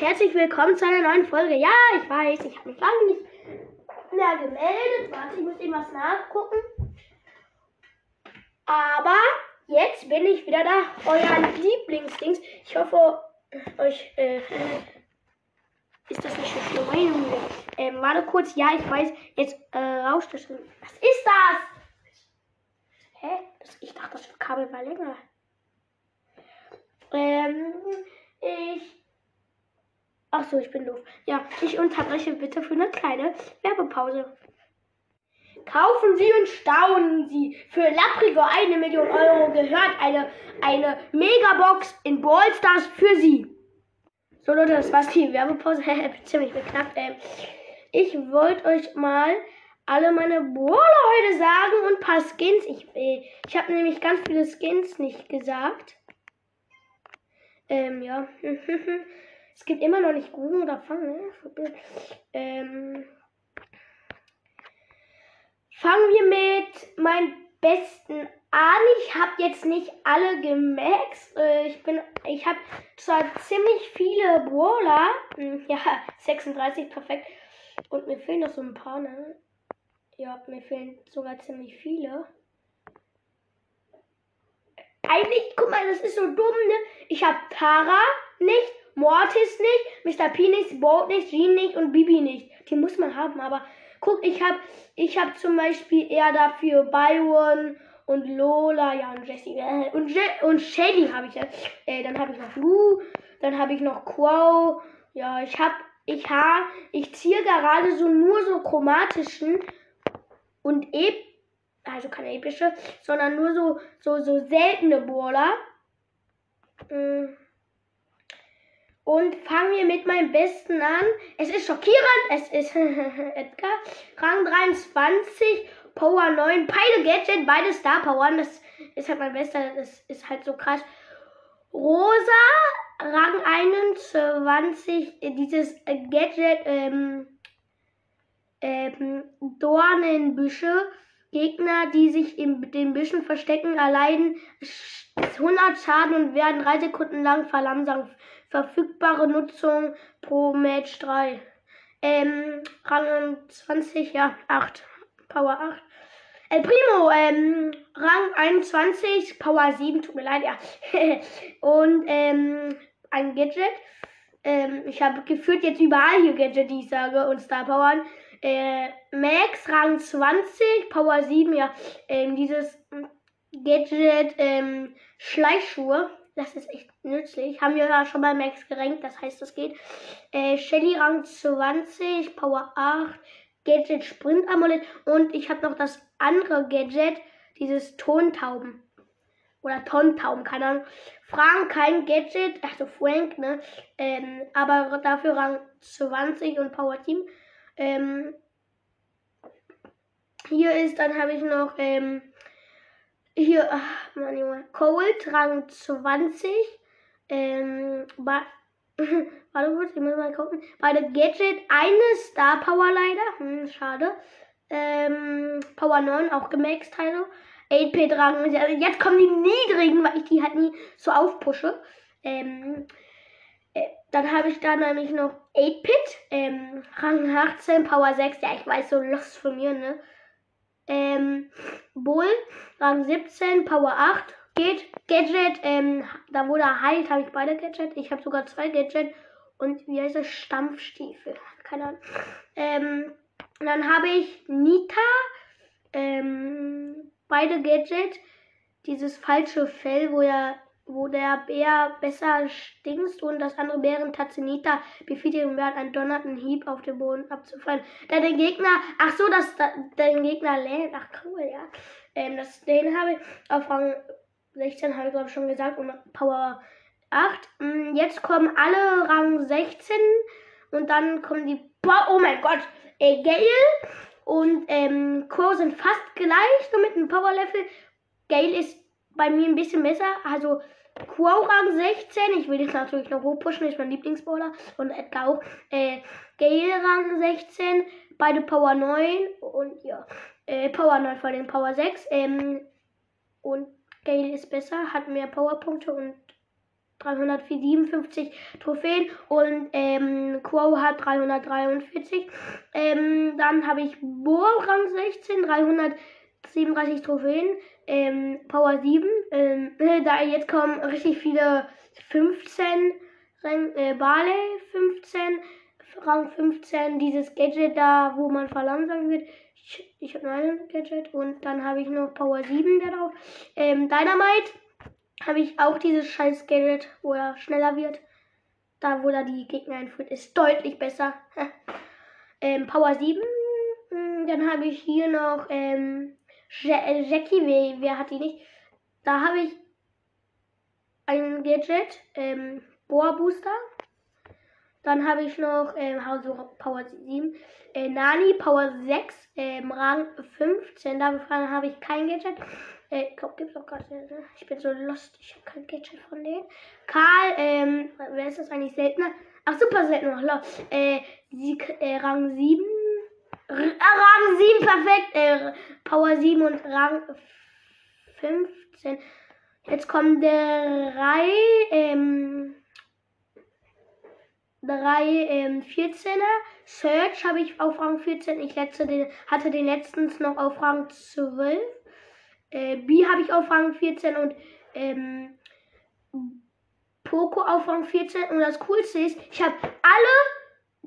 herzlich willkommen zu einer neuen Folge. Ja, ich weiß, ich habe mich lange nicht mehr gemeldet. Warte, ich muss eben was nachgucken. Aber jetzt bin ich wieder da. Euer Lieblingsdings. Ich hoffe, euch äh, ist das nicht so schlimm. Ähm, warte kurz. Ja, ich weiß. Jetzt äh, rauscht das. Was ist das? Hä? Das, ich dachte, das Kabel war länger. Ähm, ich. Ach so, ich bin doof. Ja, ich unterbreche bitte für eine kleine Werbepause. Kaufen Sie und staunen Sie. Für lapprige eine Million Euro gehört eine, eine Megabox in Ballstars für Sie. So Leute, das war's die Werbepause. Ziemlich beknackt. Ähm, ich wollte euch mal alle meine Brawler heute sagen und ein paar Skins. Ich, äh, ich habe nämlich ganz viele Skins nicht gesagt. Ähm, ja. es gibt immer noch nicht Gruben oder Fangen. Ähm, fangen wir mit meinen besten an. Ich habe jetzt nicht alle gemaxt. Äh, ich bin, ich habe zwar ziemlich viele Brawler. Hm, ja, 36, perfekt. Und mir fehlen noch so ein paar, ne? Ja, mir fehlen sogar ziemlich viele eigentlich, guck mal, das ist so dumm, ne? Ich habe Tara nicht, Mortis nicht, Mr. P nicht, Bolt nicht, Jean nicht und Bibi nicht. Die muss man haben, aber guck, ich habe ich hab zum Beispiel eher dafür Byron und Lola, ja, und Jessie. Äh, und, Je und Shady habe ich ja. Äh, dann habe ich noch Lou, dann habe ich noch Quo. Ja, ich habe, ich habe, ich ziehe gerade so nur so chromatischen und eben also keine epische, sondern nur so, so, so seltene Brawler. Mm. Und fangen wir mit meinem besten an. Es ist schockierend. Es ist Edgar. Rang 23, Power 9, beide Gadget, beide Star Power. Das ist halt mein bester. Das ist halt so krass. Rosa, Rang 21, dieses Gadget, ähm, ähm, Dornenbüsche. Gegner, die sich in den Büschen verstecken, erleiden 100 Schaden und werden 3 Sekunden lang verlangsamt. Verfügbare Nutzung pro Match 3. Ähm, Rang 20, ja, 8. Power 8. El Primo, ähm, Rang 21, Power 7, tut mir leid, ja. und, ähm, ein Gadget. Ähm, ich habe gefühlt jetzt überall hier Gadget, die ich sage, und Star Powern. Äh, Max Rang 20, Power 7, ja. Ähm, dieses Gadget ähm, Schleichschuhe. Das ist echt nützlich. Haben wir ja schon bei Max gerankt, das heißt, das geht. Äh, Shelly Rang 20, Power 8, Gadget Sprint Amulett. Und ich habe noch das andere Gadget, dieses Tontauben. Oder Tontauben, keine Ahnung. Frank kein Gadget, also Frank, ne? Ähm, aber dafür Rang 20 und Power Team. Ähm, hier ist, dann habe ich noch, ähm, hier, ach, Mann, Junge, Cold, Rang 20. Ähm, warte kurz, ich muss mal gucken. Bei der Gadget eine Star Power leider. Hm, schade. Ähm, Power 9, auch gemaxt Teile. 8-Bit Rang. Jetzt kommen die niedrigen, weil ich die halt nie so aufpushe. Ähm, äh, dann habe ich da nämlich noch 8-Pit, ähm, Rang 18, Power 6. Ja, ich weiß, so lost von mir, ne? Ähm, Bull, Rang 17, Power 8. Geht, Gadget, ähm, da wo er heilt, habe ich beide Gadget. Ich habe sogar zwei Gadget. Und wie heißt das? Stampfstiefel. Keine Ahnung. Ähm, dann habe ich Nita, ähm, beide Gadget. Dieses falsche Fell, wo er wo der Bär besser stinkt und das andere Bären Tatzenita befiehlt dem Bären einen donnernden Hieb auf den Boden abzufallen. Da der Gegner, ach so, dass da, den Gegner lähmt, ach cool, ja. Ähm, das, den habe ich auf Rang 16, habe ich glaube ich schon gesagt, und Power 8. Mm, jetzt kommen alle Rang 16 und dann kommen die, oh mein Gott, äh, Gale und ähm, Core sind fast gleich, nur mit einem Power Level. Gale ist bei mir ein bisschen besser, also Quo Rang 16. Ich will jetzt natürlich noch hochpushen, ist mein Lieblingsbowler. Und Edgar auch. Äh, Gale Rang 16. Beide Power 9. Und ja. Äh, Power 9 vor den Power 6. Ähm, und Gale ist besser, hat mehr Powerpunkte und 357 Trophäen und ähm, Quo hat 343. Ähm, dann habe ich Bo Rang 16, 337 Trophäen, ähm, Power 7. Ähm, da jetzt kommen richtig viele 15, Rang, äh, Barley 15, Rang 15, dieses Gadget da, wo man verlangsamt wird. Ich, ich habe nur ein Gadget und dann habe ich noch Power 7 darauf. Ähm, Dynamite habe ich auch dieses scheiß Gadget, wo er schneller wird. Da, wo er die Gegner einführt, ist deutlich besser. ähm, Power 7. Hm, dann habe ich hier noch ähm, äh, Jackie. Wer, wer hat die nicht? Da habe ich ein Gadget. Ähm, Boa Booster. Dann habe ich noch ähm, Power 7. Äh, Nani Power 6. Ähm, Rang 15. Dafür habe ich kein Gadget. Äh, ich glaube, gibt es auch gerade. Ne? Ich bin so lost. Ich habe kein Gadget von denen. Karl, ähm, wer ist das eigentlich seltener? Ach, super seltener. Äh, Sieg, äh, Rang 7. Rang 7, perfekt. Äh, Power 7 und Rang 15. Jetzt kommen drei, ähm, drei ähm, 14er. Search habe ich auf Rang 14. Ich letzte den, hatte den letztens noch auf Rang 12. Äh, B habe ich auf Rang 14 und ähm, Poco auf Rang 14. Und das Coolste ist, ich habe alle,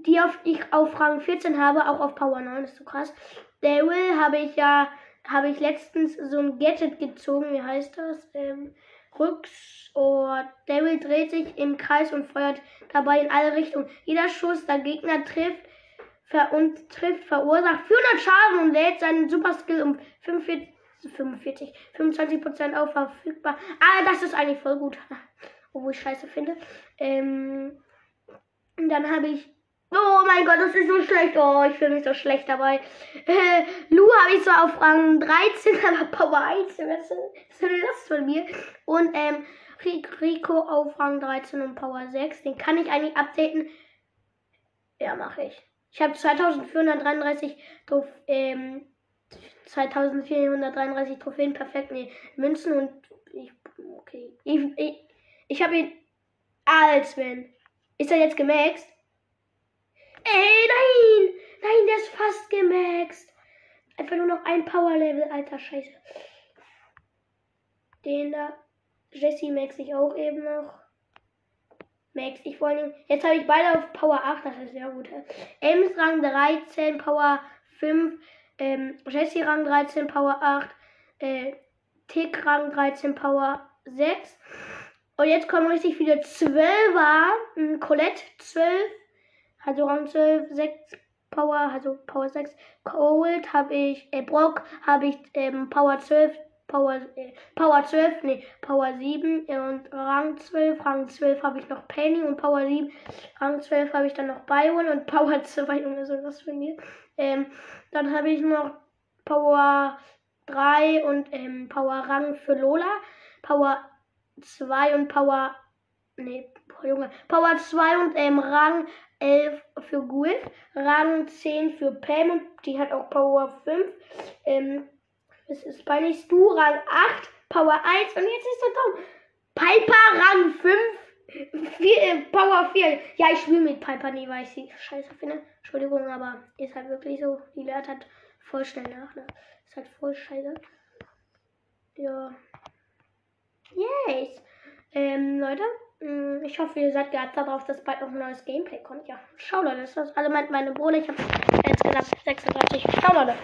die auf, ich auf Rang 14 habe, auch auf Power 9. Das ist so krass. Daryl habe ich ja, habe ich letztens so ein Gadget gezogen. Wie heißt das? Ähm, Rücks. Oh, Daryl dreht sich im Kreis und feuert dabei in alle Richtungen. Jeder Schuss, der Gegner trifft, ver und trifft, verursacht 400 Schaden und lädt seinen Super Skill um 45 45, 25% auf verfügbar. Ah, das ist eigentlich voll gut. Obwohl ich scheiße finde. Ähm, dann habe ich. Oh mein Gott, das ist so schlecht. Oh, ich fühle mich so schlecht dabei. Äh, Lu habe ich so auf Rang 13, aber Power 1. Was ist denn das von mir? Und ähm, Rico auf Rang 13 und Power 6. Den kann ich eigentlich updaten. Ja, mache ich. Ich habe 2433 drauf, ähm, 2433 Trophäen, perfekt. Nee, Münzen und ich. Okay. Ich, ich, ich habe ihn. Als wenn. Ist er jetzt gemaxt? Ey, nein! Nein, der ist fast gemaxt. Einfach nur noch ein Power-Level, alter Scheiße. Den da. Jesse max ich auch eben noch. Max ich vor allem. Jetzt habe ich beide auf Power 8, das ist sehr gut. Ems Rang 13, Power 5 ähm, Jesse Rang 13, Power 8, äh, Tick Rang 13, Power 6. Und jetzt kommen richtig viele 12er. Hm, Colette 12, also Rang 12, 6 Power, also Power 6. Cold habe ich, äh, Brock habe ich ähm, Power 12, Power, äh, Power 12, nee, Power 7 und Rang 12. Rang 12 habe ich noch Penny und Power 7. Rang 12 habe ich dann noch Byron und Power 2, Junge, so was für mir. Ähm, dann habe ich noch Power 3 und ähm, Power Rang für Lola. Power 2 und Power. Nee, Junge. Power 2 und ähm, Rang 11 für Gulf. Rang 10 für Pam und die hat auch Power 5. Ähm, das ist bei nicht du, Rang 8, Power 1 und jetzt ist er dumm. Piper Rang 5, 4, äh, Power 4. Ja, ich spiele mit Piper nie, weil ich sie scheiße finde. Entschuldigung, aber ist halt wirklich so. Die lernt halt voll schnell nach, ne? Ist halt voll scheiße. Ja. Yes. Ähm, Leute, ich hoffe, ihr seid gehabt darauf, dass bald noch ein neues Gameplay kommt. Ja, schau Leute, das ist alle meine, meine Bohne. Ich habe knapp 36. Ciao Leute.